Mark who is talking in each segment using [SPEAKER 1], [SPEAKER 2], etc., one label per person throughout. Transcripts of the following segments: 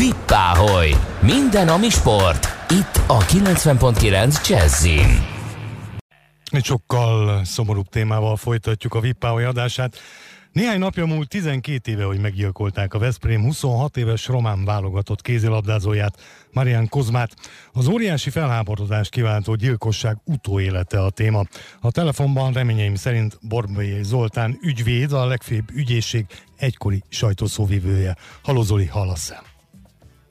[SPEAKER 1] Vippáholy! Minden, ami sport. Itt a 90.9 Jazzin.
[SPEAKER 2] Egy sokkal szomorúbb témával folytatjuk a Vippáholy adását. Néhány napja múlt 12 éve, hogy meggyilkolták a Veszprém 26 éves román válogatott kézilabdázóját, Marian Kozmát. Az óriási felháborodást kiváltó gyilkosság utóélete a téma. A telefonban reményeim szerint Borbély Zoltán ügyvéd, a legfőbb ügyészség egykori sajtószóvivője. Haló Zoli, hallasz -e?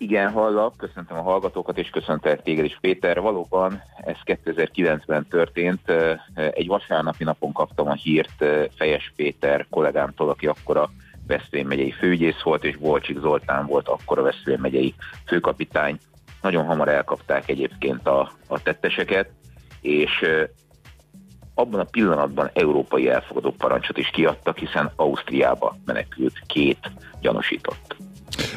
[SPEAKER 3] Igen, hallak, köszöntöm a hallgatókat, és köszöntek téged is, Péter. Valóban ez 2009-ben történt. Egy vasárnapi napon kaptam a hírt Fejes Péter kollégámtól, aki akkor a Veszprém megyei főügyész volt, és Bolcsik Zoltán volt akkor a Veszprém megyei főkapitány. Nagyon hamar elkapták egyébként a, a tetteseket, és abban a pillanatban európai elfogadó parancsot is kiadtak, hiszen Ausztriába menekült két gyanúsított.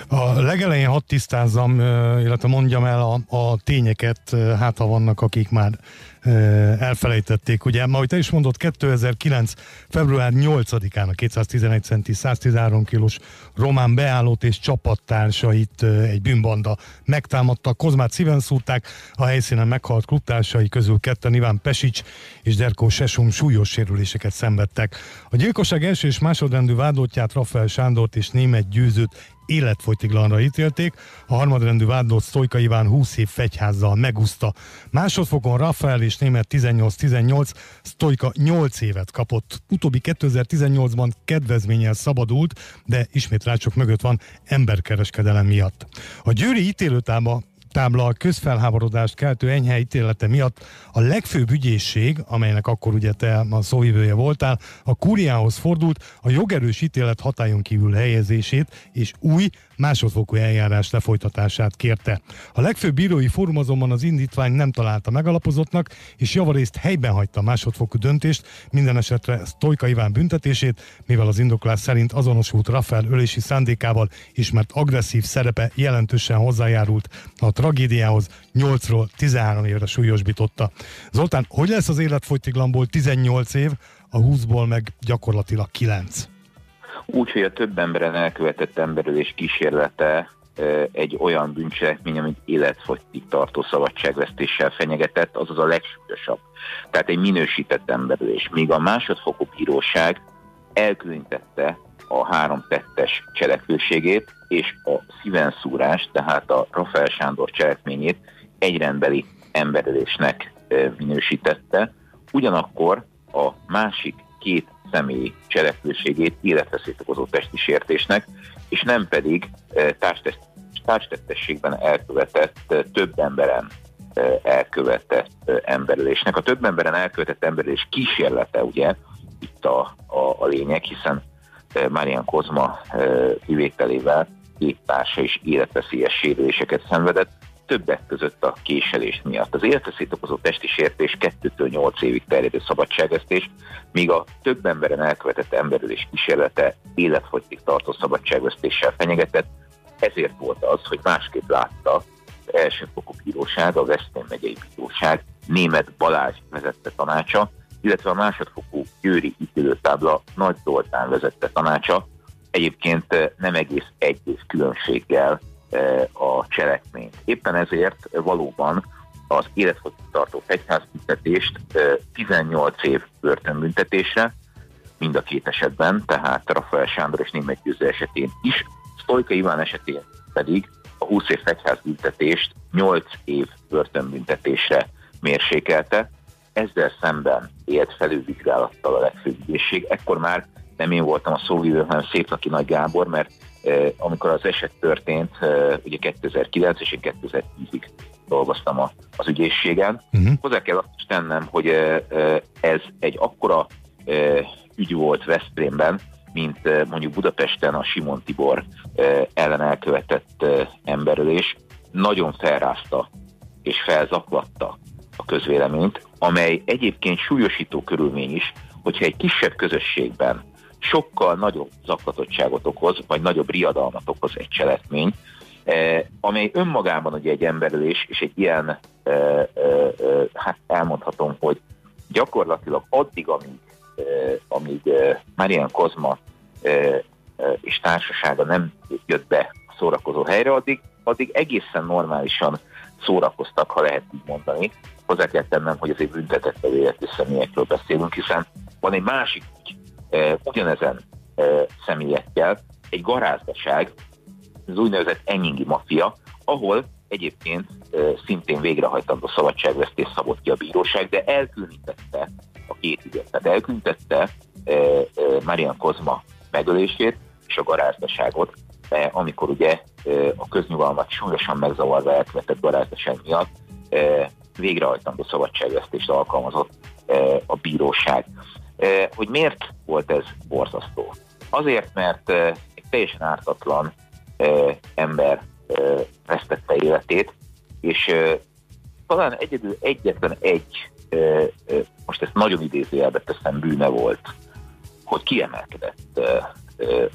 [SPEAKER 2] A legelején hadd tisztázzam, illetve mondjam el a, a tényeket, hát ha vannak, akik már elfelejtették. Ugye, ma, ahogy te is mondod, 2009. február 8-án a 211 centi 113 kilós román beállót és csapattársait egy bűnbanda megtámadta. Kozmát szíven szúrták, a helyszínen meghalt klubtársai közül ketten Iván Pesics és Derkó Sesum súlyos sérüléseket szenvedtek. A gyilkosság első és másodrendű vádlottját Rafael Sándort és német győzőt életfogytiglanra ítélték, a harmadrendű vádlott Sztojka Iván 20 év fegyházzal megúszta. Másodfokon Rafael és német 18-18, Sztojka 8 évet kapott. Utóbbi 2018-ban kedvezménnyel szabadult, de ismét rácsok mögött van emberkereskedelem miatt. A győri ítélőtába tábla a közfelháborodást keltő enyhe ítélete miatt a legfőbb ügyészség, amelynek akkor ugye te a szóvivője voltál, a kúriához fordult a jogerős ítélet hatályon kívül helyezését és új, másodfokú eljárás lefolytatását kérte. A legfőbb bírói fórum azonban az indítvány nem találta megalapozottnak, és javarészt helyben hagyta a másodfokú döntést, minden esetre Stojka Iván büntetését, mivel az indoklás szerint azonosult Rafael ölési szándékával ismert agresszív szerepe jelentősen hozzájárult a tragédiához, 8-ról 13 évre súlyosbította. Zoltán, hogy lesz az életfogytiglamból 18 év, a 20-ból meg gyakorlatilag 9?
[SPEAKER 3] Úgy, hogy a több emberen elkövetett emberülés kísérlete egy olyan bűncselekmény, amit életfogytig tartó szabadságvesztéssel fenyegetett, azaz a legsúlyosabb. Tehát egy minősített emberülés. Míg a másodfokú bíróság elkülönítette a három tettes cselekvőségét, és a szívenszúrás, tehát a Rafael Sándor cselekményét egyrendbeli emberülésnek minősítette. Ugyanakkor a másik két személy cselekvőségét életveszélyt okozó testi sértésnek, és nem pedig eh, társtettességben elkövetett eh, több emberen eh, elkövetett emberülésnek. A több emberen elkövetett emberülés kísérlete ugye itt a, a, a lényeg, hiszen Marian Kozma kivételével két társa is életveszélyes sérüléseket szenvedett, többek között a késelés miatt. Az életveszélyt okozó testi sértés 2-től 8 évig terjedő szabadságvesztés, míg a több emberen elkövetett emberülés kísérlete életfogytig tartó szabadságvesztéssel fenyegetett, ezért volt az, hogy másképp látta az elsőfokú bíróság, a Veszprém megyei bíróság német Balázs vezette tanácsa, illetve a másodfokú győri ítélőtábla Nagy Zoltán vezette tanácsa, egyébként nem egész egy év különbséggel a cselekményt. Éppen ezért valóban az életfogytartó fegyházbüntetést 18 év börtönbüntetésre, mind a két esetben, tehát Rafael Sándor és Német Győző esetén is, Sztojka Iván esetén pedig a 20 év fegyházbüntetést 8 év börtönbüntetésre mérsékelte. Ezzel szemben élt felülvizsgálattal a legfőbb ügyészség. Ekkor már nem én voltam a szóvívő, hanem Széplaki Nagy Gábor, mert amikor az eset történt, eh, ugye 2009 és én 2010-ig dolgoztam az ügyészségen. Uh-huh. Hozzá kell azt is tennem, hogy eh, ez egy akkora ügy volt Veszprémben, mint mondjuk Budapesten a Simon Tibor ellen elkövetett emberölés. Nagyon felrázta és felzaklatta a közvéleményt, amely egyébként súlyosító körülmény is, hogyha egy kisebb közösségben sokkal nagyobb zaklatottságot okoz, vagy nagyobb riadalmat okoz egy cselekmény, eh, amely önmagában ugye egy emberülés, és egy ilyen, eh, eh, hát elmondhatom, hogy gyakorlatilag addig, amíg, amíg Marian Kozma és társasága nem jött be a szórakozó helyre, addig addig egészen normálisan szórakoztak, ha lehet így mondani. Hozzá kell tennem, hogy azért büntetett bevéletű személyekről beszélünk, hiszen van egy másik ugyanezen személyekkel, egy garázdaság, az úgynevezett Enyingi mafia, ahol egyébként szintén végrehajtandó szabadságvesztés szabott ki a bíróság, de elkülönítette a két ügyet. Tehát elkülönítette Marian Kozma megölését és a garázdaságot, amikor ugye a köznyugalmat súlyosan megzavarva elkövetett garázdaság miatt végrehajtandó szabadságvesztést alkalmazott a bíróság. Hogy miért volt ez borzasztó? Azért, mert egy teljesen ártatlan ember vesztette életét, és talán egyedül egyetlen egy, most ezt nagyon idézőjelbe teszem, bűne volt, hogy kiemelkedett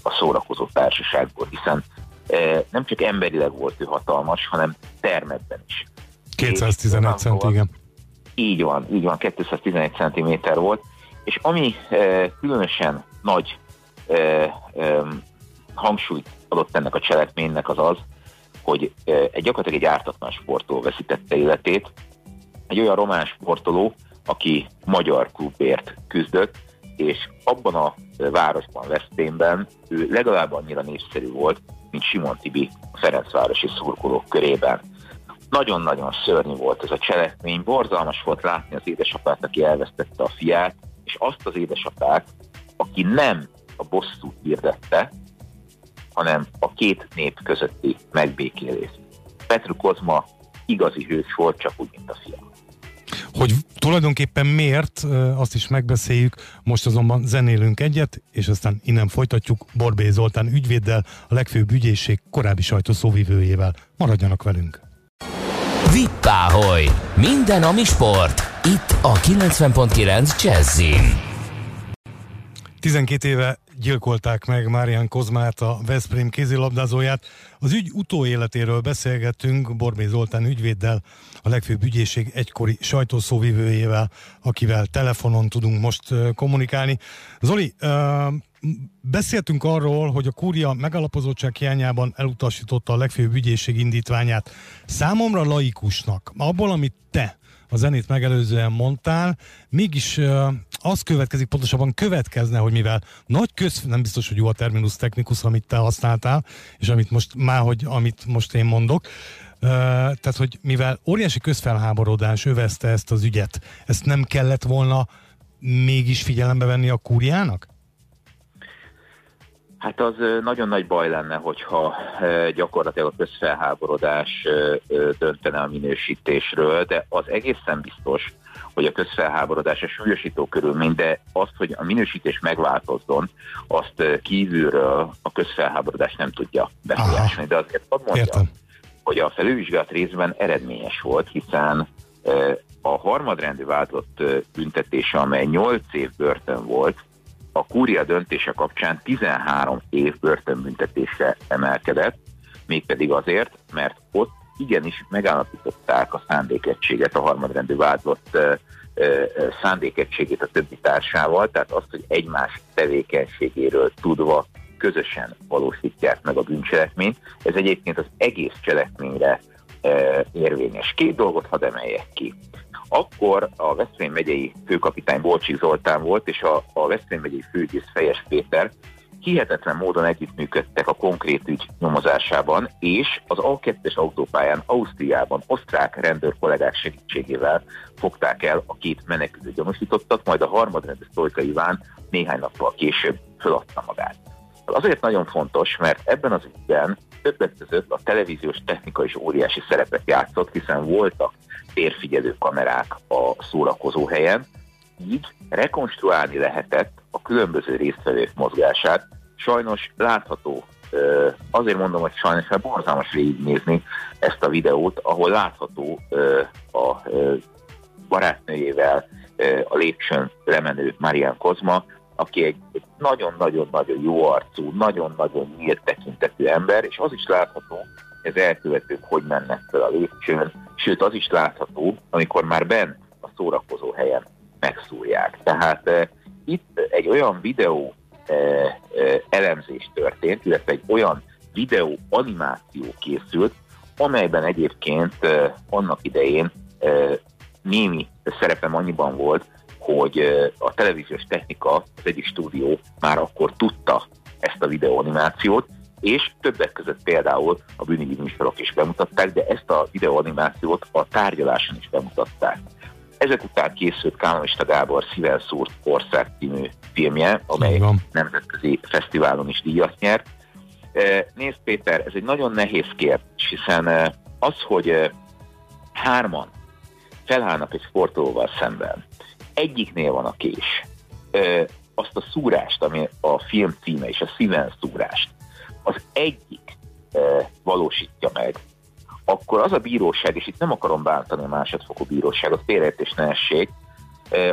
[SPEAKER 3] a szórakozó társaságból, hiszen nem csak emberileg volt ő hatalmas, hanem termetben is.
[SPEAKER 2] 211 cent, igen.
[SPEAKER 3] Így van, így van, 211 cm volt, és ami különösen nagy hangsúlyt adott ennek a cselekménynek az az, hogy egy gyakorlatilag egy ártatlan sportoló veszítette életét, egy olyan román sportoló, aki magyar klubért küzdött, és abban a városban, Veszprémben ő legalább annyira népszerű volt, mint Simon Tibi a Ferencvárosi szurkolók körében. Nagyon-nagyon szörnyű volt ez a cselekmény, borzalmas volt látni az édesapát, aki elvesztette a fiát, és azt az édesapát, aki nem a bosszút hirdette, hanem a két nép közötti megbékélést. Petru Kozma igazi hős volt, csak úgy, mint a fia.
[SPEAKER 2] Hogy tulajdonképpen miért, azt is megbeszéljük, most azonban zenélünk egyet, és aztán innen folytatjuk Borbé Zoltán ügyvéddel, a legfőbb ügyészség korábbi sajtószóvivőjével. Maradjanak velünk!
[SPEAKER 1] Vippáholy! Minden, ami sport! Itt a 90.9 Jazzin.
[SPEAKER 2] 12 éve gyilkolták meg Márián Kozmát, a Veszprém kézilabdázóját. Az ügy utóéletéről beszélgettünk Borbé Zoltán ügyvéddel, a legfőbb ügyészség egykori sajtószóvivőjével, akivel telefonon tudunk most kommunikálni. Zoli, beszéltünk arról, hogy a kúria megalapozottság hiányában elutasította a legfőbb ügyészség indítványát. Számomra laikusnak, abból, amit te a zenét megelőzően mondtál, mégis az következik, pontosabban következne, hogy mivel nagy köz, nem biztos, hogy jó a terminus technikus, amit te használtál, és amit most már, hogy amit most én mondok, tehát, hogy mivel óriási közfelháborodás övezte ezt az ügyet, ezt nem kellett volna mégis figyelembe venni a kúriának?
[SPEAKER 3] Hát az nagyon nagy baj lenne, hogyha gyakorlatilag a közfelháborodás döntene a minősítésről, de az egészen biztos, hogy a közfelháborodás a súlyosító körülmény, de azt, hogy a minősítés megváltozzon, azt kívülről a közfelháborodás nem tudja befolyásolni. De azért azt mondja, Értem. hogy a felülvizsgálat részben eredményes volt, hiszen a harmadrendű váltott büntetése, amely 8 év börtön volt, a kúria döntése kapcsán 13 év börtönbüntetésre emelkedett, mégpedig azért, mert ott igenis megállapították a szándékegységet, a harmadrendű vádlott szándékegységét a többi társával, tehát azt, hogy egymás tevékenységéről tudva közösen valósítják meg a bűncselekményt. Ez egyébként az egész cselekményre érvényes. Két dolgot hadd emeljek ki. Akkor a Veszprém megyei főkapitány Bolcsik Zoltán volt, és a, a Veszprém megyei főügyész Fejes Péter hihetetlen módon együttműködtek a konkrét ügy nyomozásában, és az A2-es autópályán Ausztriában osztrák rendőr kollégák segítségével fogták el a két menekülő gyanúsítottat, majd a harmadrendű Szolika Iván néhány nappal később feladta magát. Azért nagyon fontos, mert ebben az ügyben többek között a televíziós technika is óriási szerepet játszott, hiszen voltak térfigyelő kamerák a szórakozó helyen, így rekonstruálni lehetett a különböző résztvevők mozgását. Sajnos látható, azért mondom, hogy sajnos, mert borzalmas végignézni ezt a videót, ahol látható a barátnőjével a lépcsőn lemenő Marian Kozma, aki egy nagyon-nagyon-nagyon jó arcú, nagyon-nagyon nyílt tekintetű ember, és az is látható, ez elkövetők hogy mennek fel a lépcsőn, sőt az is látható, amikor már bent a szórakozó helyen megszúrják. Tehát e, itt egy olyan videó e, e, elemzés történt, illetve egy olyan videó animáció készült, amelyben egyébként annak idején némi szerepem annyiban volt, hogy a televíziós technika, az egyik stúdió már akkor tudta ezt a videoanimációt, és többek között például a bűnügyi műsorok is bemutatták, de ezt a videoanimációt a tárgyaláson is bemutatták. Ezek után készült Kálmista Gábor Szíven szúrt ország című filmje, amely nemzetközi fesztiválon is díjat nyert. Nézd Péter, ez egy nagyon nehéz kérdés, hiszen az, hogy hárman felállnak egy sportolóval szemben, egyiknél van a kés, azt a szúrást, ami a film címe és a szíven szúrást, az egyik valósítja meg, akkor az a bíróság, és itt nem akarom bántani a másodfokú bíróságot, félreértés ne essék,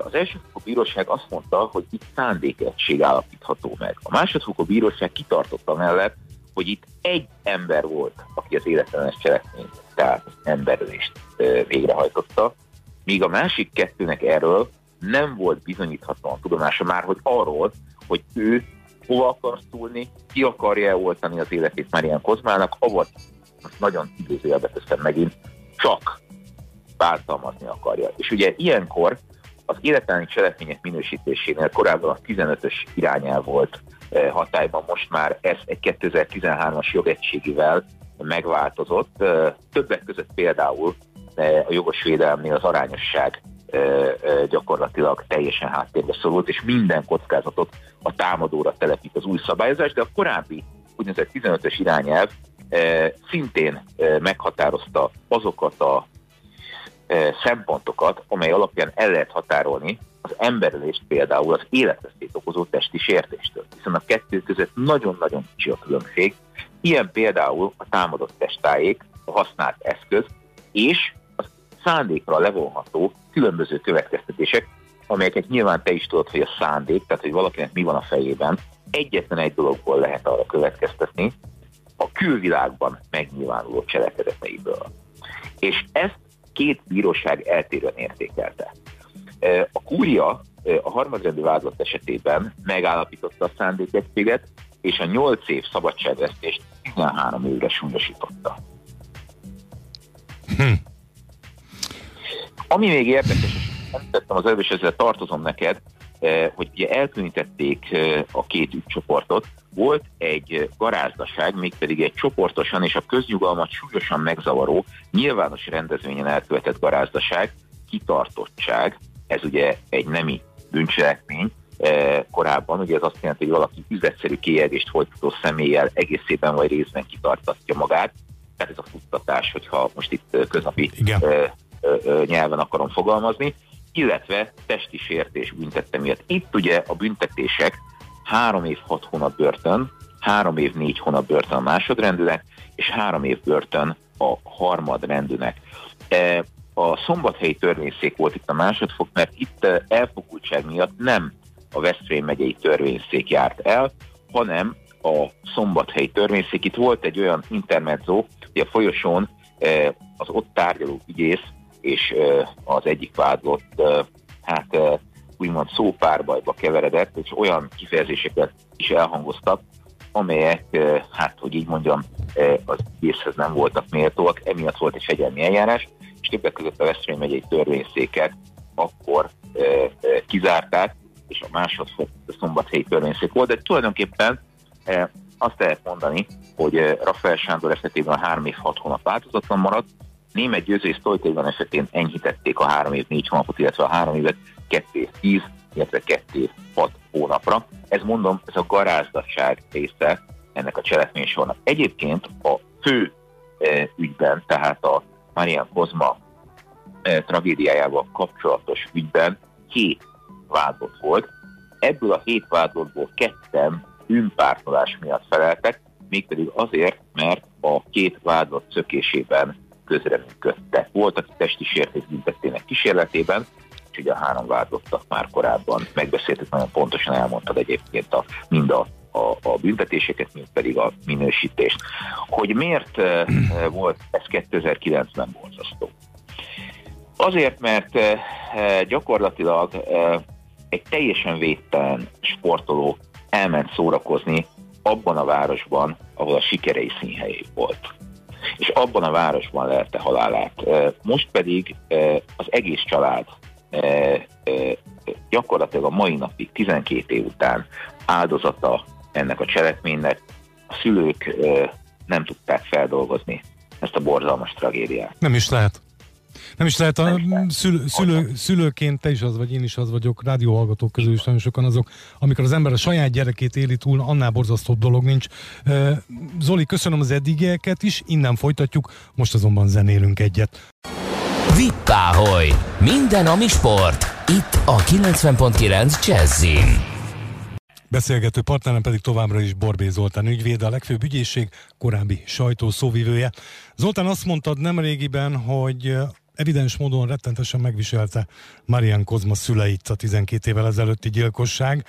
[SPEAKER 3] az elsőfokú bíróság azt mondta, hogy itt szándékegység állapítható meg. A másodfokú bíróság kitartotta mellett, hogy itt egy ember volt, aki az életlenes cselekményt, tehát emberülést végrehajtotta, míg a másik kettőnek erről nem volt bizonyíthatóan tudomása már, hogy arról, hogy ő hova akar szólni, ki akarja oltani az életét már ilyen Kozmának, avagy most nagyon idézőjelbe teszem megint, csak bántalmazni akarja. És ugye ilyenkor az életelni cselekmények minősítésénél korábban a 15-ös irányel volt eh, hatályban, most már ez egy 2013-as jogegységivel megváltozott. Eh, többek között például eh, a jogos védelemnél az arányosság gyakorlatilag teljesen háttérbe szorult, és minden kockázatot a támadóra telepít az új szabályozás, de a korábbi úgynevezett 15-ös irányelv szintén meghatározta azokat a szempontokat, amely alapján el lehet határolni az emberülést például az életveszélyt okozó testi sértéstől. Hiszen a kettő között nagyon-nagyon kicsi a különbség. Ilyen például a támadott testájék, a használt eszköz, és a szándékra levonható különböző következtetések, amelyeket nyilván te is tudod, hogy a szándék, tehát hogy valakinek mi van a fejében, egyetlen egy dologból lehet arra következtetni, a külvilágban megnyilvánuló cselekedeteiből. És ezt két bíróság eltérően értékelte. A kúria a harmadrendű vádlott esetében megállapította a szándékegységet, és a 8 év szabadságvesztést 13 évre súlyosította. Hm. Ami még érdekes, és tettem az előbb, és ezzel tartozom neked, hogy ugye elkülönítették a két ügycsoportot, volt egy garázdaság, mégpedig egy csoportosan és a köznyugalmat súlyosan megzavaró, nyilvános rendezvényen elkövetett garázdaság, kitartottság, ez ugye egy nemi bűncselekmény, korábban, ugye ez azt jelenti, hogy valaki üzletszerű kijelgést folytató személlyel egészében vagy részben kitartatja magát, tehát ez a futtatás, hogyha most itt köznapi Igen. Nyelven akarom fogalmazni, illetve testi sértés büntette miatt. Itt ugye a büntetések három év hat hónap börtön, három év négy hónap börtön a másodrendűnek, és három év börtön a harmadrendűnek. E, a szombathelyi törvényszék volt itt a másodfok, mert itt e, elfogultság miatt nem a Veszprém megyei törvényszék járt el, hanem a szombathelyi törvényszék. Itt volt egy olyan intermezzo, hogy a folyosón e, az ott tárgyaló ügyész és az egyik vádlott hát úgymond szópárbajba keveredett, és olyan kifejezéseket is elhangoztak, amelyek, hát hogy így mondjam, az észhez nem voltak méltóak, emiatt volt egy fegyelmi eljárás, és többek között a Veszprém megyei törvényszéket akkor kizárták, és a másodfok szombathelyi törvényszék volt, de tulajdonképpen azt lehet mondani, hogy Rafael Sándor esetében a 3 év 6 hónap változatlan maradt, Német Győző és Stolytéban esetén enyhítették a három év négy hónapot, illetve a három évet kettő év tíz, illetve kettő év hat hónapra. Ez mondom, ez a garázdatság része ennek a cselekménysornak. Egyébként a fő e, ügyben, tehát a Marian Kozma e, tragédiájával kapcsolatos ügyben hét vádlott volt. Ebből a hét vádlottból ketten ünpártolás miatt feleltek, mégpedig azért, mert a két vádlott szökésében közreműködtek. Voltak testi sértés büntettének kísérletében, és a három vádlottak már korábban megbeszéltük, nagyon pontosan elmondtad egyébként a, mind a, a, a büntetéseket, mind pedig a minősítést. Hogy miért uh, volt ez 2009-ben borzasztó? Azért, mert uh, gyakorlatilag egy teljesen védtelen sportoló elment szórakozni abban a városban, ahol a sikerei színhelyé volt. És abban a városban lelte halálát. Most pedig az egész család gyakorlatilag a mai napig, 12 év után áldozata ennek a cselekménynek, a szülők nem tudták feldolgozni ezt a borzalmas tragédiát.
[SPEAKER 2] Nem is lehet. Nem is lehet, a szülő, szülő, szülőként te is az vagy, én is az vagyok, rádióhallgatók közül is nagyon sokan azok, amikor az ember a saját gyerekét éli túl, annál borzasztóbb dolog nincs. Zoli, köszönöm az eddigieket is, innen folytatjuk, most azonban zenélünk egyet.
[SPEAKER 1] Vippáholy! Minden, ami sport! Itt a 90.9 Jazzin.
[SPEAKER 2] Beszélgető partnerem pedig továbbra is Borbé Zoltán ügyvéd, a legfőbb ügyészség korábbi sajtó szóvivője. Zoltán azt mondtad nemrégiben, hogy evidens módon rettentesen megviselte Marian Kozma szüleit a 12 évvel ezelőtti gyilkosság,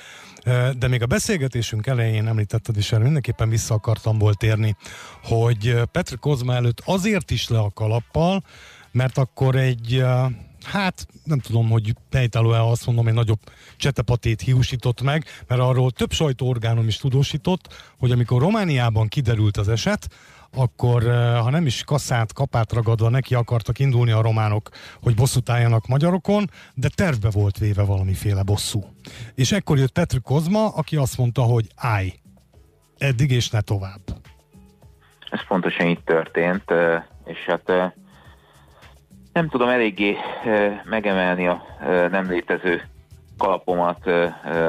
[SPEAKER 2] de még a beszélgetésünk elején említetted, és erre mindenképpen vissza akartam volt érni, hogy Petr Kozma előtt azért is le a kalappal, mert akkor egy hát nem tudom, hogy pejtelő-e azt mondom, egy nagyobb csetepatét hiúsított meg, mert arról több sajtóorgánom is tudósított, hogy amikor Romániában kiderült az eset, akkor eh, ha nem is kaszát, kapát ragadva neki akartak indulni a románok, hogy bosszút álljanak magyarokon, de tervbe volt véve valamiféle bosszú. És ekkor jött Petr Kozma, aki azt mondta, hogy állj, eddig és ne tovább.
[SPEAKER 3] Ez pontosan itt történt, eh, és hát eh, nem tudom eléggé megemelni a nem létező kalapomat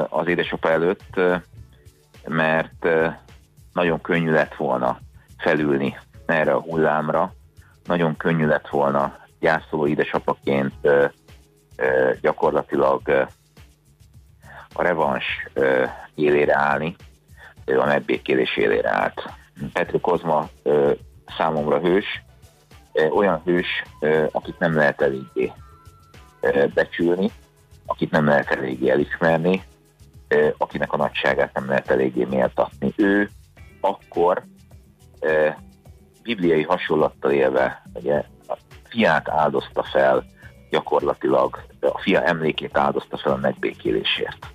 [SPEAKER 3] az édesapa előtt, mert nagyon könnyű lett volna felülni erre a hullámra, nagyon könnyű lett volna gyászoló édesapaként gyakorlatilag a revans élére állni, a megbékélés élére állt. Petri Kozma számomra hős, olyan hős, akit nem lehet eléggé becsülni, akit nem lehet eléggé elismerni, akinek a nagyságát nem lehet eléggé méltatni. Ő akkor bibliai hasonlattal élve ugye, a fiát áldozta fel gyakorlatilag, a fia emlékét áldozta fel a megbékélésért.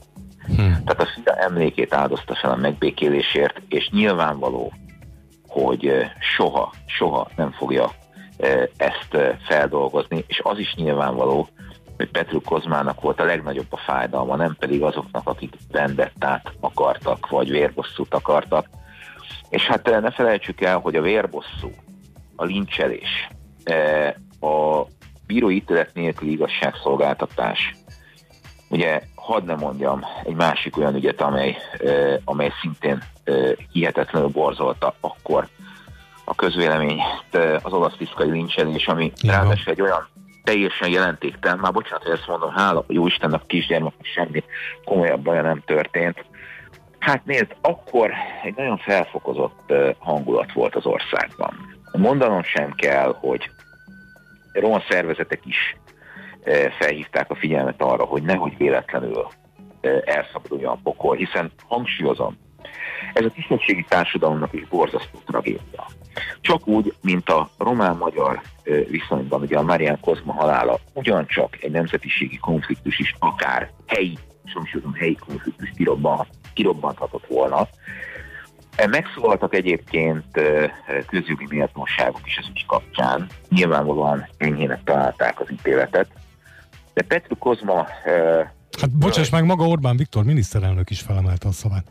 [SPEAKER 3] Hmm. Tehát a fia emlékét áldozta fel a megbékélésért, és nyilvánvaló, hogy soha, soha nem fogja ezt feldolgozni, és az is nyilvánvaló, hogy Petru Kozmának volt a legnagyobb a fájdalma, nem pedig azoknak, akik vendettát akartak, vagy vérbosszút akartak. És hát ne felejtsük el, hogy a vérbosszú, a lincselés, a bírói ítélet nélküli igazságszolgáltatás, ugye hadd ne mondjam egy másik olyan ügyet, amely, amely szintén hihetetlenül borzolta akkor a közvéleményt az olasz fiszkai lincselés, ami ráadásul egy olyan teljesen jelentéktelen, már bocsánat, hogy ezt mondom, hála jó Istennek kisgyermeknek semmi komolyabb baja nem történt. Hát nézd, akkor egy nagyon felfokozott hangulat volt az országban. Mondanom sem kell, hogy roma szervezetek is felhívták a figyelmet arra, hogy nehogy véletlenül elszabaduljon a pokol, hiszen hangsúlyozom, ez a kisebbségi társadalomnak is borzasztó tragédia. Csak úgy, mint a román-magyar viszonyban, ugye a Marian Kozma halála ugyancsak egy nemzetiségi konfliktus is, akár helyi, somsúlyozom helyi konfliktus kirobban, kirobbanthatott volna. Megszólaltak egyébként közjogi méltóságok is az ügy kapcsán. Nyilvánvalóan enyhének találták az ítéletet. De Petru Kozma...
[SPEAKER 2] Hát bocsáss meg, maga Orbán Viktor miniszterelnök is felemelte a szavát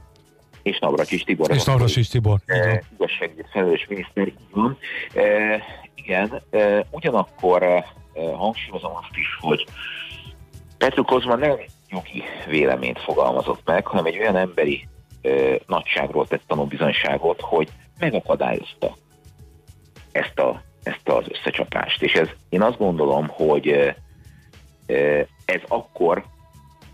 [SPEAKER 3] és Navracsis Tibor.
[SPEAKER 2] És Navracsis Tibor.
[SPEAKER 3] E, igazságügyi felelős miniszter, van. E, igen, e, ugyanakkor e, hangsúlyozom azt is, hogy Petru Kozma nem jogi véleményt fogalmazott meg, hanem egy olyan emberi e, nagyságról tett tanúbizonyságot, hogy megakadályozta ezt, a, ezt az összecsapást. És ez, én azt gondolom, hogy e, ez akkor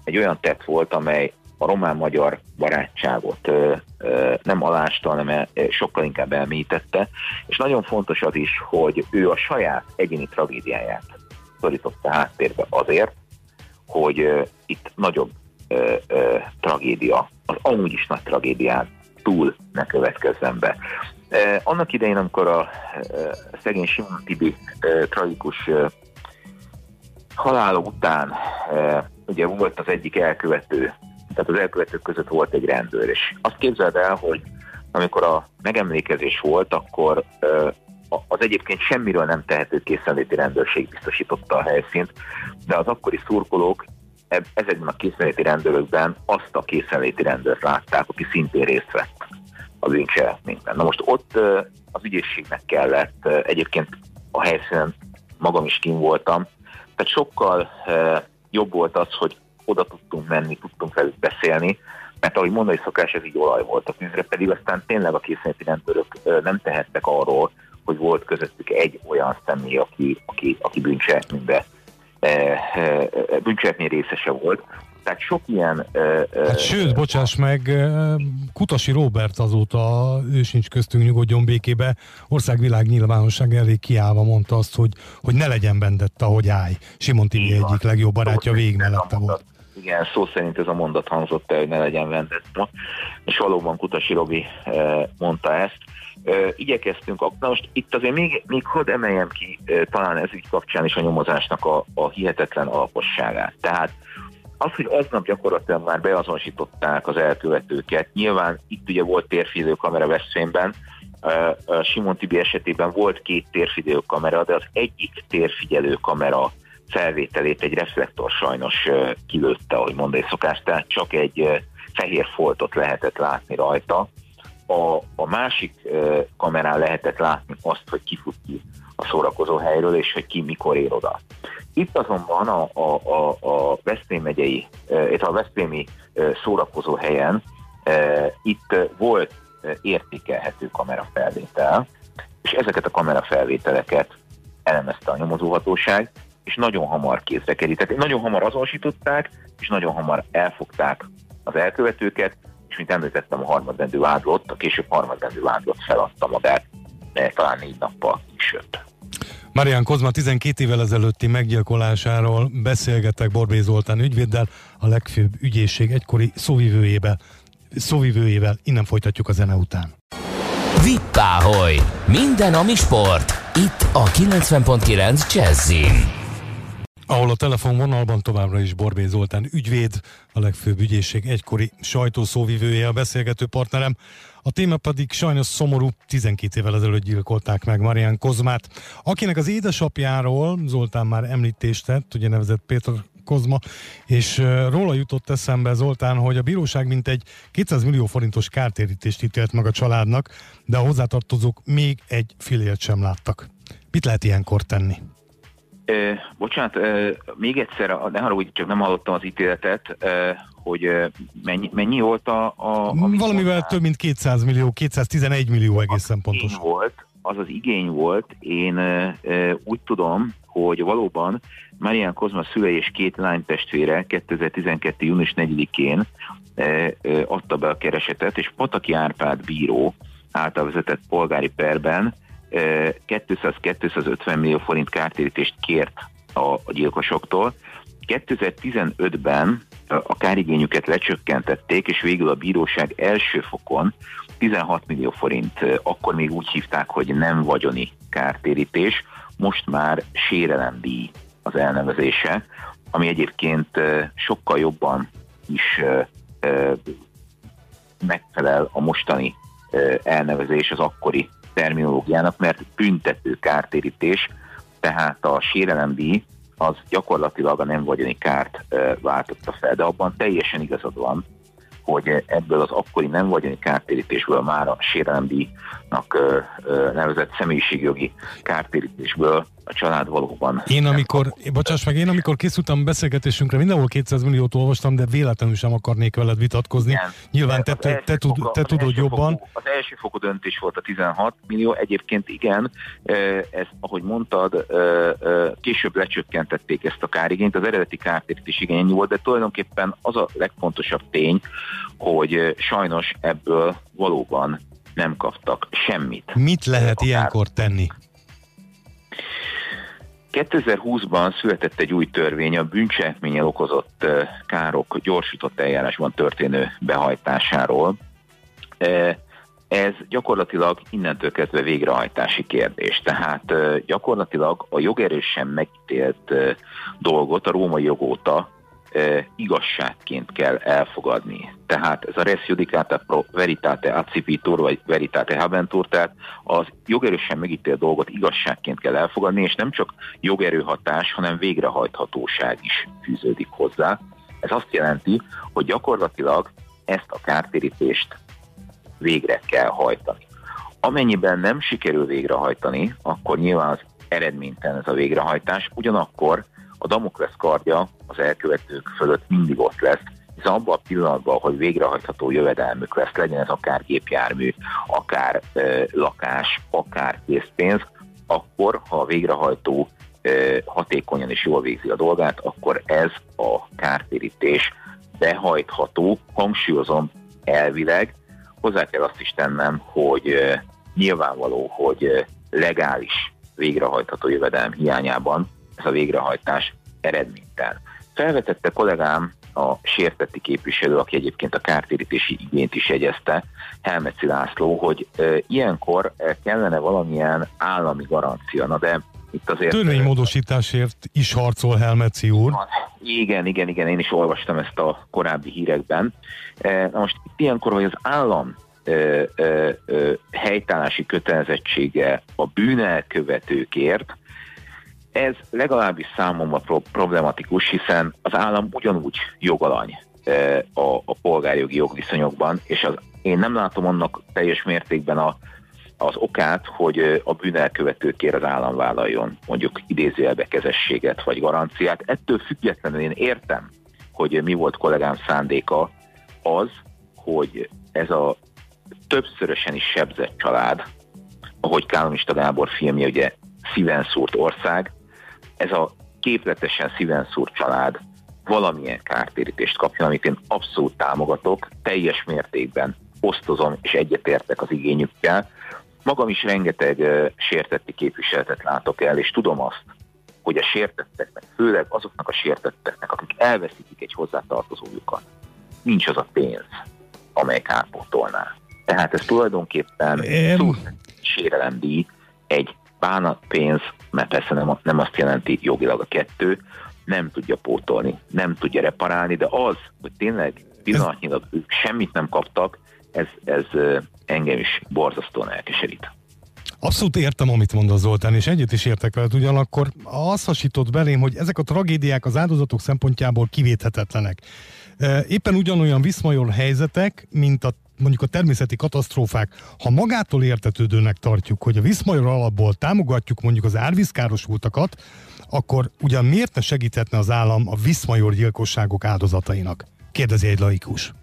[SPEAKER 3] egy olyan tett volt, amely a román-magyar barátságot ö, ö, nem alásta, hanem sokkal inkább elmélyítette, és nagyon fontos az is, hogy ő a saját egyéni tragédiáját szorította háttérbe azért, hogy ö, itt nagyobb ö, ö, tragédia, az amúgy is nagy tragédián túl ne következzen be. E, annak idején, amikor a e, szegény Simon Tibi e, tragikus e, halála után e, ugye volt az egyik elkövető tehát az elkövetők között volt egy rendőr, és azt képzeld el, hogy amikor a megemlékezés volt, akkor ö, az egyébként semmiről nem tehető készenléti rendőrség biztosította a helyszínt, de az akkori szurkolók ezekben a készenléti rendőrökben azt a készenléti rendőrt látták, aki szintén részt vett a bűncselekményben. Na most ott az ügyészségnek kellett, egyébként a helyszínen magam is kim voltam, tehát sokkal jobb volt az, hogy oda tudtunk menni, tudtunk velük beszélni, mert ahogy mondani szokás, ez így olaj volt a tűzre, pedig aztán tényleg a készenléti rendőrök nem tehettek arról, hogy volt közöttük egy olyan személy, aki, aki, aki bűncselekménybe bűncselekmény részese volt. Tehát sok ilyen...
[SPEAKER 2] Hát sőt, bocsáss meg, Kutasi Robert azóta, ő sincs köztünk, nyugodjon békébe, országvilág nyilvánosság elé kiállva mondta azt, hogy, hogy ne legyen bendett, ahogy állj. Simon Tibi egyik legjobb barátja végig mellette volt.
[SPEAKER 3] Igen, szó szerint ez a mondat hangzott el, hogy ne legyen vendetta. És valóban Kutasi Robi mondta ezt. Igyekeztünk, na most itt azért még, még hadd emeljem ki talán ez így kapcsán is a nyomozásnak a, a hihetetlen alaposságát. Tehát az, hogy aznap gyakorlatilag már beazonosították az elkövetőket, nyilván itt ugye volt térfigyelő kamera Veszprémben, Simon Tibi esetében volt két térfigyelő kamera, de az egyik térfigyelő kamera felvételét egy reflektor sajnos kilőtte, ahogy mondani szokás, tehát csak egy fehér foltot lehetett látni rajta. A, a másik kamerán lehetett látni azt, hogy kifut ki a szórakozó helyről, és hogy ki mikor ér oda. Itt azonban a, a, a, a Veszprém megyei, a Veszprémi szórakozó helyen itt volt értékelhető kamerafelvétel, és ezeket a kamerafelvételeket elemezte a nyomozóhatóság, és nagyon hamar kézre kerített. Nagyon hamar azonosították, és nagyon hamar elfogták az elkövetőket, és mint említettem, a harmadrendű vádlott, a később harmadrendű vádlott feladta magát, talán négy nappal később.
[SPEAKER 2] Marian Kozma 12 évvel ezelőtti meggyilkolásáról beszélgetek Borbé Zoltán ügyvéddel, a legfőbb ügyészség egykori szóvivőjével. Szóvivőjével innen folytatjuk a zene után.
[SPEAKER 1] Vippáholy! Minden, ami sport! Itt a 90.9 Jazzin
[SPEAKER 2] ahol a telefonvonalban továbbra is Borbé Zoltán ügyvéd, a legfőbb ügyészség egykori sajtószóvivője a beszélgető partnerem. A téma pedig sajnos szomorú, 12 évvel ezelőtt gyilkolták meg Marian Kozmát, akinek az édesapjáról Zoltán már említést tett, ugye nevezett Péter Kozma, és róla jutott eszembe Zoltán, hogy a bíróság mintegy 200 millió forintos kártérítést ítélt meg a családnak, de a hozzátartozók még egy filért sem láttak. Mit lehet ilyenkor tenni?
[SPEAKER 3] Bocsánat, még egyszer, ne haragudj, csak nem hallottam az ítéletet, hogy mennyi, mennyi volt a... a
[SPEAKER 2] Valamivel mondtál? több mint 200 millió, 211 millió egészen pontos.
[SPEAKER 3] Volt, az az igény volt. Én úgy tudom, hogy valóban Marian Kozma szülei és két lánytestvére 2012. június 4-én e, e, adta be a keresetet, és Pataki Árpád bíró által vezetett polgári perben 200-250 millió forint kártérítést kért a, gyilkosoktól. 2015-ben a kárigényüket lecsökkentették, és végül a bíróság első fokon 16 millió forint, akkor még úgy hívták, hogy nem vagyoni kártérítés, most már sérelemdíj az elnevezése, ami egyébként sokkal jobban is megfelel a mostani elnevezés az akkori terminológiának, mert büntető kártérítés, tehát a sérelemdíj az gyakorlatilag a nem vagyoni kárt váltotta fel, de abban teljesen igazad van, hogy ebből az akkori nem vagyoni kártérítésből már a sérelemdíjnak nevezett személyiségjogi kártérítésből a család valóban.
[SPEAKER 2] Én amikor, bocsáss meg, én amikor készültem beszélgetésünkre, mindenhol 200 milliót olvastam, de véletlenül sem akarnék veled vitatkozni. Igen. Nyilván te, te, te, tud, te tudod jobban.
[SPEAKER 3] Fokú, az első fokú döntés volt a 16 millió, egyébként igen, ezt, ahogy mondtad, később lecsökkentették ezt a kárigényt, az eredeti kártérítés igény volt, de tulajdonképpen az a legfontosabb tény, hogy sajnos ebből valóban nem kaptak semmit.
[SPEAKER 2] Mit lehet ilyenkor tenni?
[SPEAKER 3] 2020-ban született egy új törvény a bűncselekménnyel okozott károk gyorsított eljárásban történő behajtásáról. Ez gyakorlatilag innentől kezdve végrehajtási kérdés. Tehát gyakorlatilag a jogerősen megítélt dolgot a római jog óta igazságként kell elfogadni. Tehát ez a res judicata pro veritate accipitur, vagy veritate habentur, tehát az jogerősen megítélt dolgot igazságként kell elfogadni, és nem csak jogerőhatás, hanem végrehajthatóság is fűződik hozzá. Ez azt jelenti, hogy gyakorlatilag ezt a kártérítést végre kell hajtani. Amennyiben nem sikerül végrehajtani, akkor nyilván az eredménytelen ez a végrehajtás, ugyanakkor a Damoklesz kardja az elkövetők fölött mindig ott lesz, hiszen abban a pillanatban, hogy végrehajtható jövedelmük lesz, legyen ez akár gépjármű, akár e, lakás, akár készpénz, akkor, ha a végrehajtó e, hatékonyan és jól végzi a dolgát, akkor ez a kártérítés behajtható, hangsúlyozom elvileg. Hozzá kell azt is tennem, hogy e, nyilvánvaló, hogy legális végrehajtható jövedelem hiányában ez a végrehajtás eredménytelen. Felvetette kollégám a sértetti képviselő, aki egyébként a kártérítési igényt is jegyezte, Helmeci László, hogy e, ilyenkor kellene valamilyen állami garancia. Na de itt azért...
[SPEAKER 2] Törvénymódosításért is harcol Helmeci úr.
[SPEAKER 3] Igen, igen, igen, én is olvastam ezt a korábbi hírekben. Na most itt ilyenkor, hogy az állam helytállási kötelezettsége a bűnelkövetőkért, ez legalábbis számomra problematikus, hiszen az állam ugyanúgy jogalany a, a polgárjogi jogviszonyokban, és az, én nem látom annak teljes mértékben a, az okát, hogy a bűnelkövetőkért az állam vállaljon mondjuk idézőjelbe kezességet vagy garanciát. Ettől függetlenül én értem, hogy mi volt kollégám szándéka az, hogy ez a többszörösen is sebzett család, ahogy Kálomista Gábor filmje ugye szíven szúrt ország, ez a képletesen szíven szúrt család valamilyen kártérítést kapjon, amit én abszolút támogatok, teljes mértékben osztozom és egyetértek az igényükkel. Magam is rengeteg uh, sértetti képviseletet látok el, és tudom azt, hogy a sértetteknek, főleg azoknak a sértetteknek, akik elveszítik egy hozzátartozójukat, nincs az a pénz, amely kárpótolná. Tehát ez tulajdonképpen szó sérelemdíj, egy bánatpénz, mert persze nem, nem azt jelenti jogilag a kettő, nem tudja pótolni, nem tudja reparálni, de az, hogy tényleg pillanatnyilag ők semmit nem kaptak, ez, ez engem is borzasztóan elkeserít.
[SPEAKER 2] Abszolút értem, amit mond a Zoltán, és egyet is értek veled, ugyanakkor azt hasított belém, hogy ezek a tragédiák az áldozatok szempontjából kivéthetetlenek. Éppen ugyanolyan viszmajor helyzetek, mint a mondjuk a természeti katasztrófák, ha magától értetődőnek tartjuk, hogy a Viszmajor alapból támogatjuk mondjuk az árvízkárosultakat, akkor ugyan miért ne segíthetne az állam a Viszmajor gyilkosságok áldozatainak? Kérdezi egy laikus.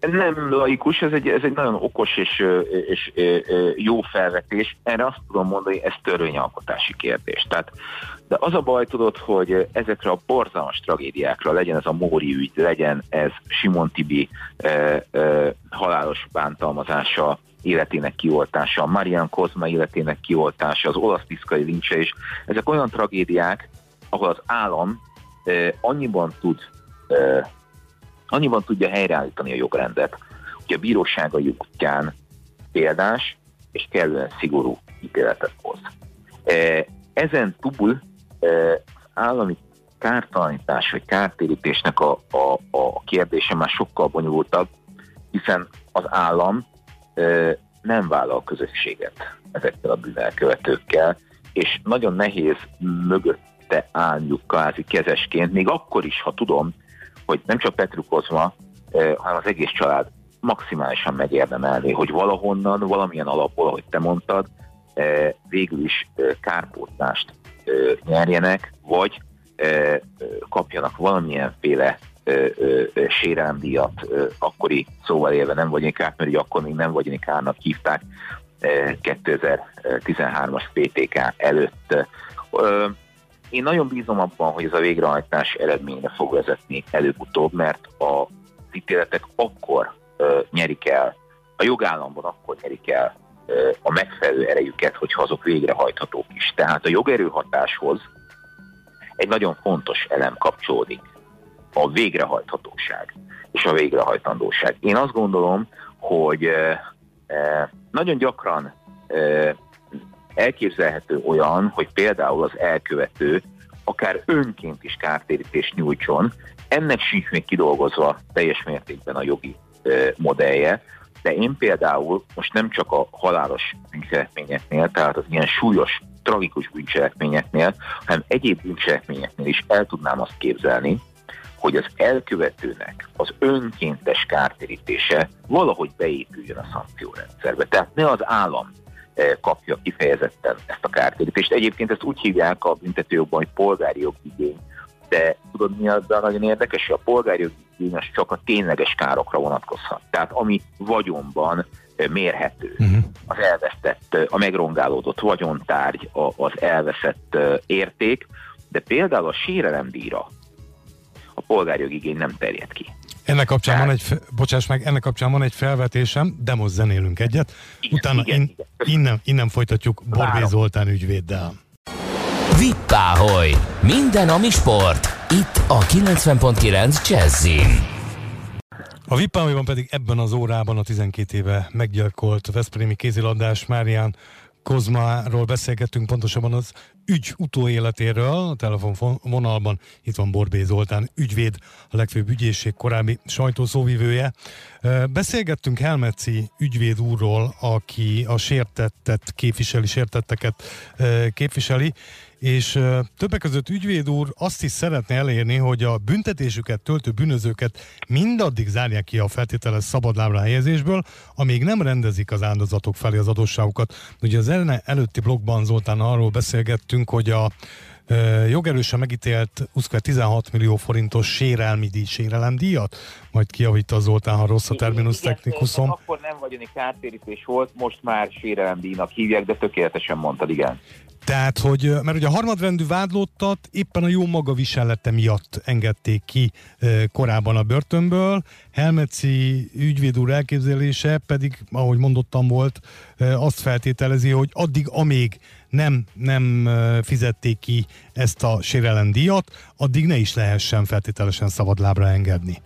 [SPEAKER 3] Nem laikus, ez egy, ez egy nagyon okos és, és, és jó felvetés. Erre azt tudom mondani, hogy ez törvényalkotási kérdés. Tehát, de az a baj tudod, hogy ezekre a borzalmas tragédiákra, legyen ez a Móri ügy, legyen ez Simon Tibi e, e, halálos bántalmazása, életének kioltása, Marian Kozma életének kioltása, az olasz tiszkai lincse is, ezek olyan tragédiák, ahol az állam e, annyiban tud e, annyiban tudja helyreállítani a jogrendet, hogy a bíróságai útján példás és kellően szigorú ítéletet hoz. E, ezen túl e, állami kártalanítás vagy kártérítésnek a, a, a kérdése már sokkal bonyolultabb, hiszen az állam e, nem vállal közösséget ezekkel a bűnelkövetőkkel, és nagyon nehéz mögötte állniuk kvázi kezesként, még akkor is, ha tudom, hogy nem csak Petru Kozma, eh, hanem az egész család maximálisan megérdemelni, hogy valahonnan, valamilyen alapból, ahogy te mondtad, eh, végül is eh, kárpótlást nyerjenek, vagy kapjanak valamilyenféle sérelemdíjat, akkori szóval élve nem vagy kár, mert akkor még nem vagy kárnak hívták 2013-as PTK előtt. Én nagyon bízom abban, hogy ez a végrehajtás eredményre fog vezetni előbb-utóbb, mert a ítéletek akkor ö, nyerik el, a jogállamban akkor nyerik el ö, a megfelelő erejüket, hogyha azok végrehajthatók is. Tehát a jogerőhatáshoz egy nagyon fontos elem kapcsolódik, a végrehajthatóság és a végrehajtandóság. Én azt gondolom, hogy ö, nagyon gyakran elképzelhető olyan, hogy például az elkövető akár önként is kártérítést nyújtson, Ennek sincs még kidolgozva teljes mértékben a jogi modellje, de én például most nem csak a halálos bűncselekményeknél, tehát az ilyen súlyos, tragikus bűncselekményeknél, hanem egyéb bűncselekményeknél is el tudnám azt képzelni, hogy az elkövetőnek az önkéntes kártérítése valahogy beépüljön a szankciórendszerbe. Tehát ne az állam kapja kifejezetten ezt a kártérítést. Egyébként ezt úgy hívják a büntetőjogban, hogy polgári jogigény, de tudod mi az nagyon érdekes, hogy a polgári jogigény az csak a tényleges károkra vonatkozhat. Tehát ami vagyonban eh, mérhető, uh-huh. az elvesztett, eh, a megrongálódott vagyontárgy, az elveszett érték, de például a sérelemdíjra a polgárjogi igény nem terjed ki.
[SPEAKER 2] Ennek kapcsán Tehát... van egy, bocsáss meg, ennek kapcsán van egy felvetésem, de most zenélünk egyet, igen, utána igen, in, igen. Innen, innen folytatjuk Borbé Zoltán ügyvéddel.
[SPEAKER 1] Vippáholy! Minden, ami sport! Itt a 90.9 Jazzin.
[SPEAKER 2] A Vippáholyban pedig ebben az órában a 12 éve meggyilkolt Veszprémi kézilabdás Márián Kozmáról beszélgettünk, pontosabban az ügy utóéletéről, a telefonvonalban itt van Borbé Zoltán, ügyvéd, a legfőbb ügyészség korábbi sajtószóvivője. Beszélgettünk Helmeci ügyvéd úrról, aki a sértettet képviseli, sértetteket képviseli, és többek között ügyvéd úr azt is szeretne elérni, hogy a büntetésüket töltő bűnözőket mindaddig zárják ki a feltételes szabadlábra helyezésből, amíg nem rendezik az áldozatok felé az adósságukat. Ugye az előtti blogban Zoltán arról beszélgettünk, hogy a jogerősen megítélt 16 millió forintos sérelmi díj, sérelemdíjat, majd kiavít Zoltán, ha rossz a terminus technikusom.
[SPEAKER 3] Akkor nem vagyoni kártérítés volt, most már sérelemdíjnak hívják, de tökéletesen mondtad, igen.
[SPEAKER 2] Tehát, hogy, mert ugye a harmadrendű vádlottat éppen a jó maga viselete miatt engedték ki korábban a börtönből, Helmeci ügyvéd úr elképzelése pedig, ahogy mondottam volt, azt feltételezi, hogy addig, amíg nem, nem fizették ki ezt a sérelemdíjat, addig ne is lehessen feltételesen szabadlábra engedni.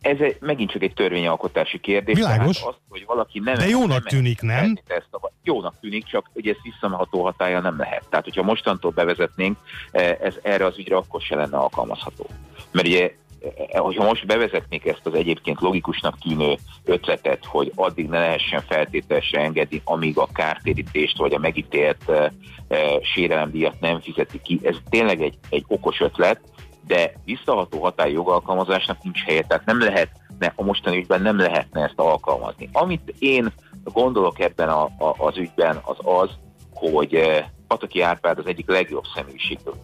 [SPEAKER 3] Ez egy, megint csak egy törvényalkotási kérdés.
[SPEAKER 2] Világos. Tehát
[SPEAKER 3] azt, hogy valaki nem
[SPEAKER 2] De jónak nem tűnik, nem?
[SPEAKER 3] Ezt a, jónak tűnik, csak ugye ez visszameható hatája nem lehet. Tehát, hogyha mostantól bevezetnénk, eh, ez erre az ügyre akkor se lenne alkalmazható. Mert ugye eh, hogyha most bevezetnék ezt az egyébként logikusnak tűnő ötletet, hogy addig ne lehessen feltételesen engedni, amíg a kártérítést vagy a megítélt e, e, sérelemdíjat nem fizeti ki, ez tényleg egy, egy okos ötlet, de visszaható hatály jogalkalmazásnak nincs helye, tehát nem lehet, a mostani ügyben nem lehetne ezt alkalmazni. Amit én gondolok ebben a, a, az ügyben az az, hogy eh, Pataki Árpád az egyik legjobb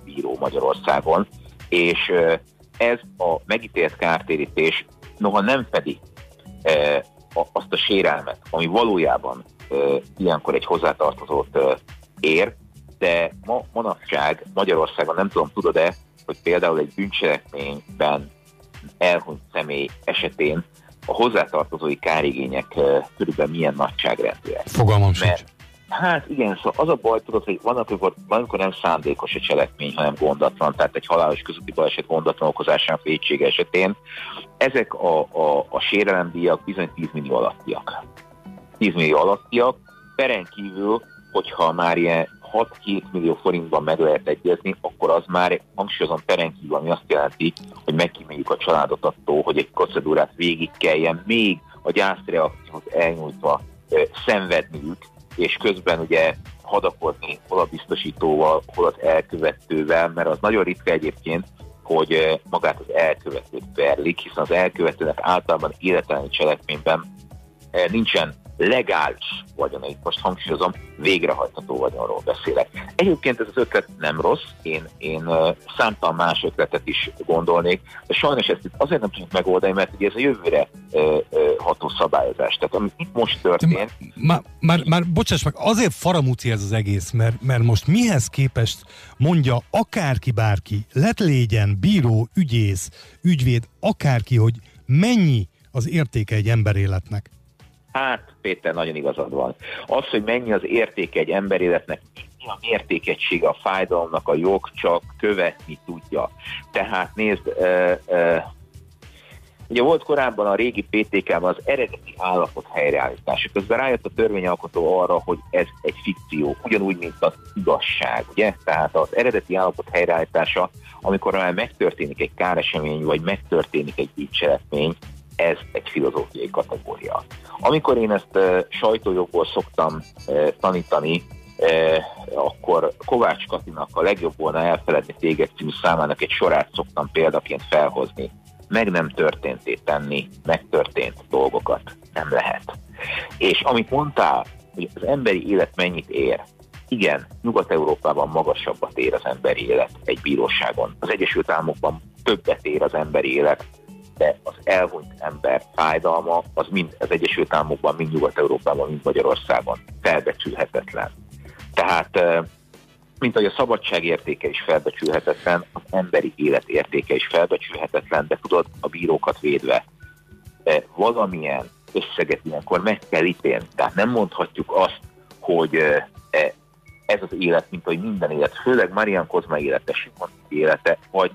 [SPEAKER 3] bíró Magyarországon, és eh, ez a megítélt kártérítés noha nem fedi eh, azt a sérelmet, ami valójában ilyenkor egy hozzátartozót ér, de ma manapság Magyarországon nem tudom, tudod-e, hogy például egy bűncselekményben elhunyt személy esetén a hozzátartozói kárigények körülbelül milyen nagyságrendűek.
[SPEAKER 2] Fogalmam sincs.
[SPEAKER 3] Hát igen, szóval az a baj, tudod, hogy van, amikor, van, amikor nem szándékos a cselekmény, hanem gondatlan, tehát egy halálos közúti baleset gondatlan okozásának védsége esetén ezek a, a, a sérelemdíjak bizony 10 millió alattiak. 10 millió alattiak, peren kívül, hogyha már ilyen 6-7 millió forintban meg lehet egyezni, akkor az már hangsúlyozom perenkívül, ami azt jelenti, hogy megkíméljük a családot attól, hogy egy procedúrát végig kelljen még a gyászreakciót elnyújtva e, szenvedniük, és közben ugye hadakozni hol a biztosítóval, hol az elkövetővel, mert az nagyon ritka egyébként, hogy magát az elkövetőt perlik, hiszen az elkövetőnek általában életelni cselekményben nincsen legális vagyona, itt most hangsúlyozom, végrehajtható vagyonról beszélek. Egyébként ez az ötlet nem rossz, én, én számtalan más ötletet is gondolnék, de sajnos ezt itt azért nem tudjuk megoldani, mert ugye ez a jövőre uh, uh, ható szabályozás. Tehát ami itt most történt...
[SPEAKER 2] Már, már, már bocsáss meg, azért faramúci ez az egész, mert, mert most mihez képest mondja akárki bárki, lett légyen bíró, ügyész, ügyvéd, akárki, hogy mennyi az értéke egy emberéletnek?
[SPEAKER 3] Hát, Péter, nagyon igazad van. Az, hogy mennyi az értéke egy emberéletnek, mi a mértékegysége a fájdalomnak, a jog csak követni tudja. Tehát nézd, ö, ö, Ugye volt korábban a régi PTK-ban az eredeti állapot helyreállítása. Közben rájött a törvényalkotó arra, hogy ez egy fikció, ugyanúgy, mint az igazság, ugye? Tehát az eredeti állapot helyreállítása, amikor már megtörténik egy káresemény, vagy megtörténik egy bűncselekmény, ez egy filozófiai kategória. Amikor én ezt uh, sajtójogból szoktam tanítani, akkor Kovács Katinak a legjobb volna elfeledni téged című számának egy sorát szoktam példaként felhozni. Meg nem történté tenni, megtörtént dolgokat nem lehet. És amit mondtál, hogy az emberi élet mennyit ér, igen, Nyugat-Európában magasabbat ér az emberi élet egy bíróságon. Az Egyesült Államokban többet ér az emberi élet, de az elhunyt ember fájdalma az mind az Egyesült Államokban, mind Nyugat-Európában, mind Magyarországon felbecsülhetetlen. Tehát, mint ahogy a szabadság értéke is felbecsülhetetlen, az emberi élet értéke is felbecsülhetetlen, de tudod, a bírókat védve valamilyen összeget ilyenkor meg kell ítélni. Tehát nem mondhatjuk azt, hogy e, ez az élet, mint hogy minden élet, főleg Marian Kozma élete, Simon élete, vagy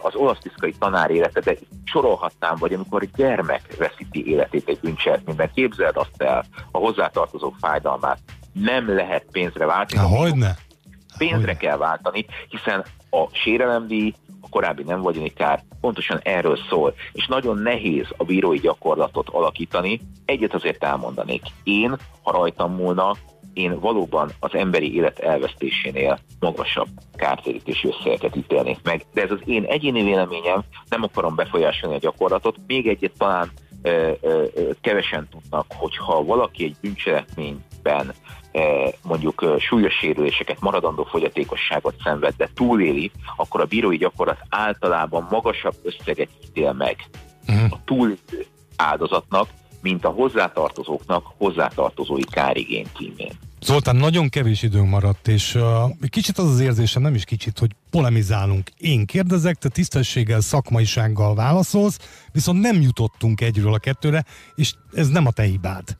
[SPEAKER 3] az olasz tiszkai tanár élete, de sorolhatnám, vagy amikor gyermek veszíti életét egy bűncselekményben, képzeld azt el, a hozzátartozók fájdalmát nem lehet pénzre váltani.
[SPEAKER 2] Há, hogyne?
[SPEAKER 3] Pénzre hogyne. kell váltani, hiszen a sérelemdíj, a korábbi nem vagyoni kár pontosan erről szól, és nagyon nehéz a bírói gyakorlatot alakítani. Egyet azért elmondanék. Én, ha rajtam múlna, én valóban az emberi élet elvesztésénél magasabb kártérítési összegeket ítélnék meg. De ez az én egyéni véleményem, nem akarom befolyásolni a gyakorlatot. Még egyet talán ö, ö, kevesen tudnak, hogyha valaki egy bűncselekményben mondjuk súlyos sérüléseket, maradandó fogyatékosságot szenved, de túléli, akkor a bírói gyakorlat általában magasabb összeget ítél meg uh-huh. a túlélő áldozatnak, mint a hozzátartozóknak hozzátartozói kárigény címén.
[SPEAKER 2] Zoltán, nagyon kevés időnk maradt, és uh, kicsit az az érzésem, nem is kicsit, hogy polemizálunk. Én kérdezek, te tisztességgel, szakmaisággal válaszolsz, viszont nem jutottunk egyről a kettőre, és ez nem a te hibád.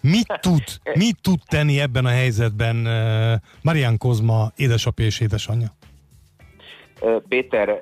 [SPEAKER 2] Mit tud, mit tud tenni ebben a helyzetben uh, Marian Kozma édesapja és édesanyja?
[SPEAKER 3] Péter,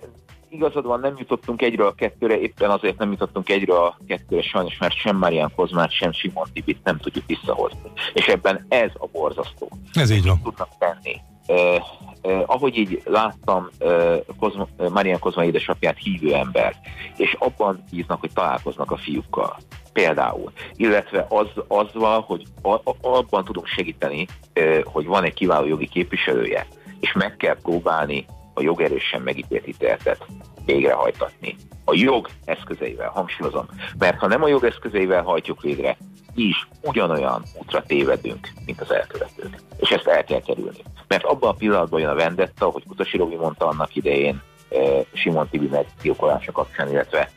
[SPEAKER 3] igazad van, nem jutottunk egyről a kettőre, éppen azért nem jutottunk egyről a kettőre sajnos, mert sem Marian Kozmát, sem Simon Tibit nem tudjuk visszahozni. És ebben ez a borzasztó.
[SPEAKER 2] Ez így van.
[SPEAKER 3] Tudnak tenni. Uh, uh, ahogy így láttam uh, Kozma, uh, Marian Kozma édesapját hívő ember, és abban bíznak, hogy találkoznak a fiúkkal például, illetve az, azzal, hogy a, a, abban tudunk segíteni, uh, hogy van egy kiváló jogi képviselője, és meg kell próbálni a jogerősen megítélt ítéletet végrehajtatni. A jog eszközeivel, hangsúlyozom, mert ha nem a jog eszközeivel hajtjuk végre, is ugyanolyan útra tévedünk, mint az elkövetők. És ezt el kell kerülni. Mert abban a pillanatban jön a vendetta, hogy Kutasi Robi mondta annak idején eh, Simon Tibi meggyilkolása kapcsán, illetve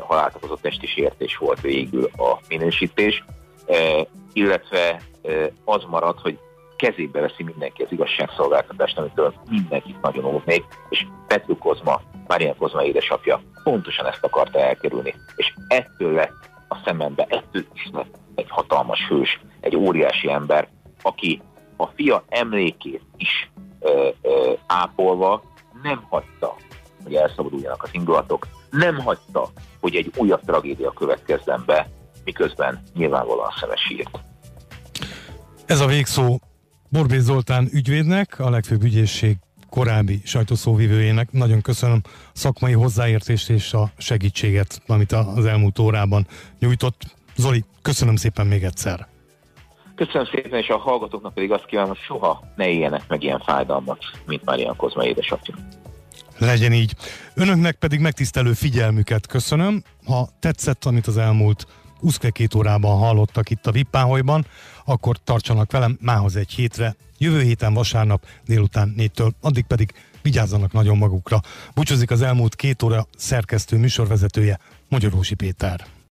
[SPEAKER 3] haláltak az testi sértés volt végül a minősítés, eh, illetve az marad, hogy kezébe veszi mindenki az igazságszolgáltatást, amitől mindenkit nagyon óvnék, és Petru Kozma, Mária Kozma édesapja pontosan ezt akarta elkerülni. És ettől lett a szemembe, ettől is lett egy hatalmas hős, egy óriási ember, aki a fia emlékét is ö, ö, ápolva nem hagyta, hogy elszabaduljanak az indulatok, nem hagyta, hogy egy újabb tragédia következzen be, miközben nyilvánvalóan szemes írt.
[SPEAKER 2] Ez a végszó Borbély Zoltán ügyvédnek, a legfőbb ügyészség korábbi sajtószóvivőjének. Nagyon köszönöm a szakmai hozzáértést és a segítséget, amit az elmúlt órában nyújtott. Zoli, köszönöm szépen még egyszer.
[SPEAKER 3] Köszönöm szépen, és a hallgatóknak pedig azt kívánom, hogy soha ne éljenek meg ilyen fájdalmat, mint Marian Kozma édesapja.
[SPEAKER 2] Legyen így. Önöknek pedig megtisztelő figyelmüket köszönöm. Ha tetszett, amit az elmúlt 22 órában hallottak itt a Vippáholyban, akkor tartsanak velem mához egy hétre, jövő héten vasárnap délután négytől, addig pedig vigyázzanak nagyon magukra. Búcsúzik az elmúlt két óra szerkesztő műsorvezetője, Magyarósi Péter.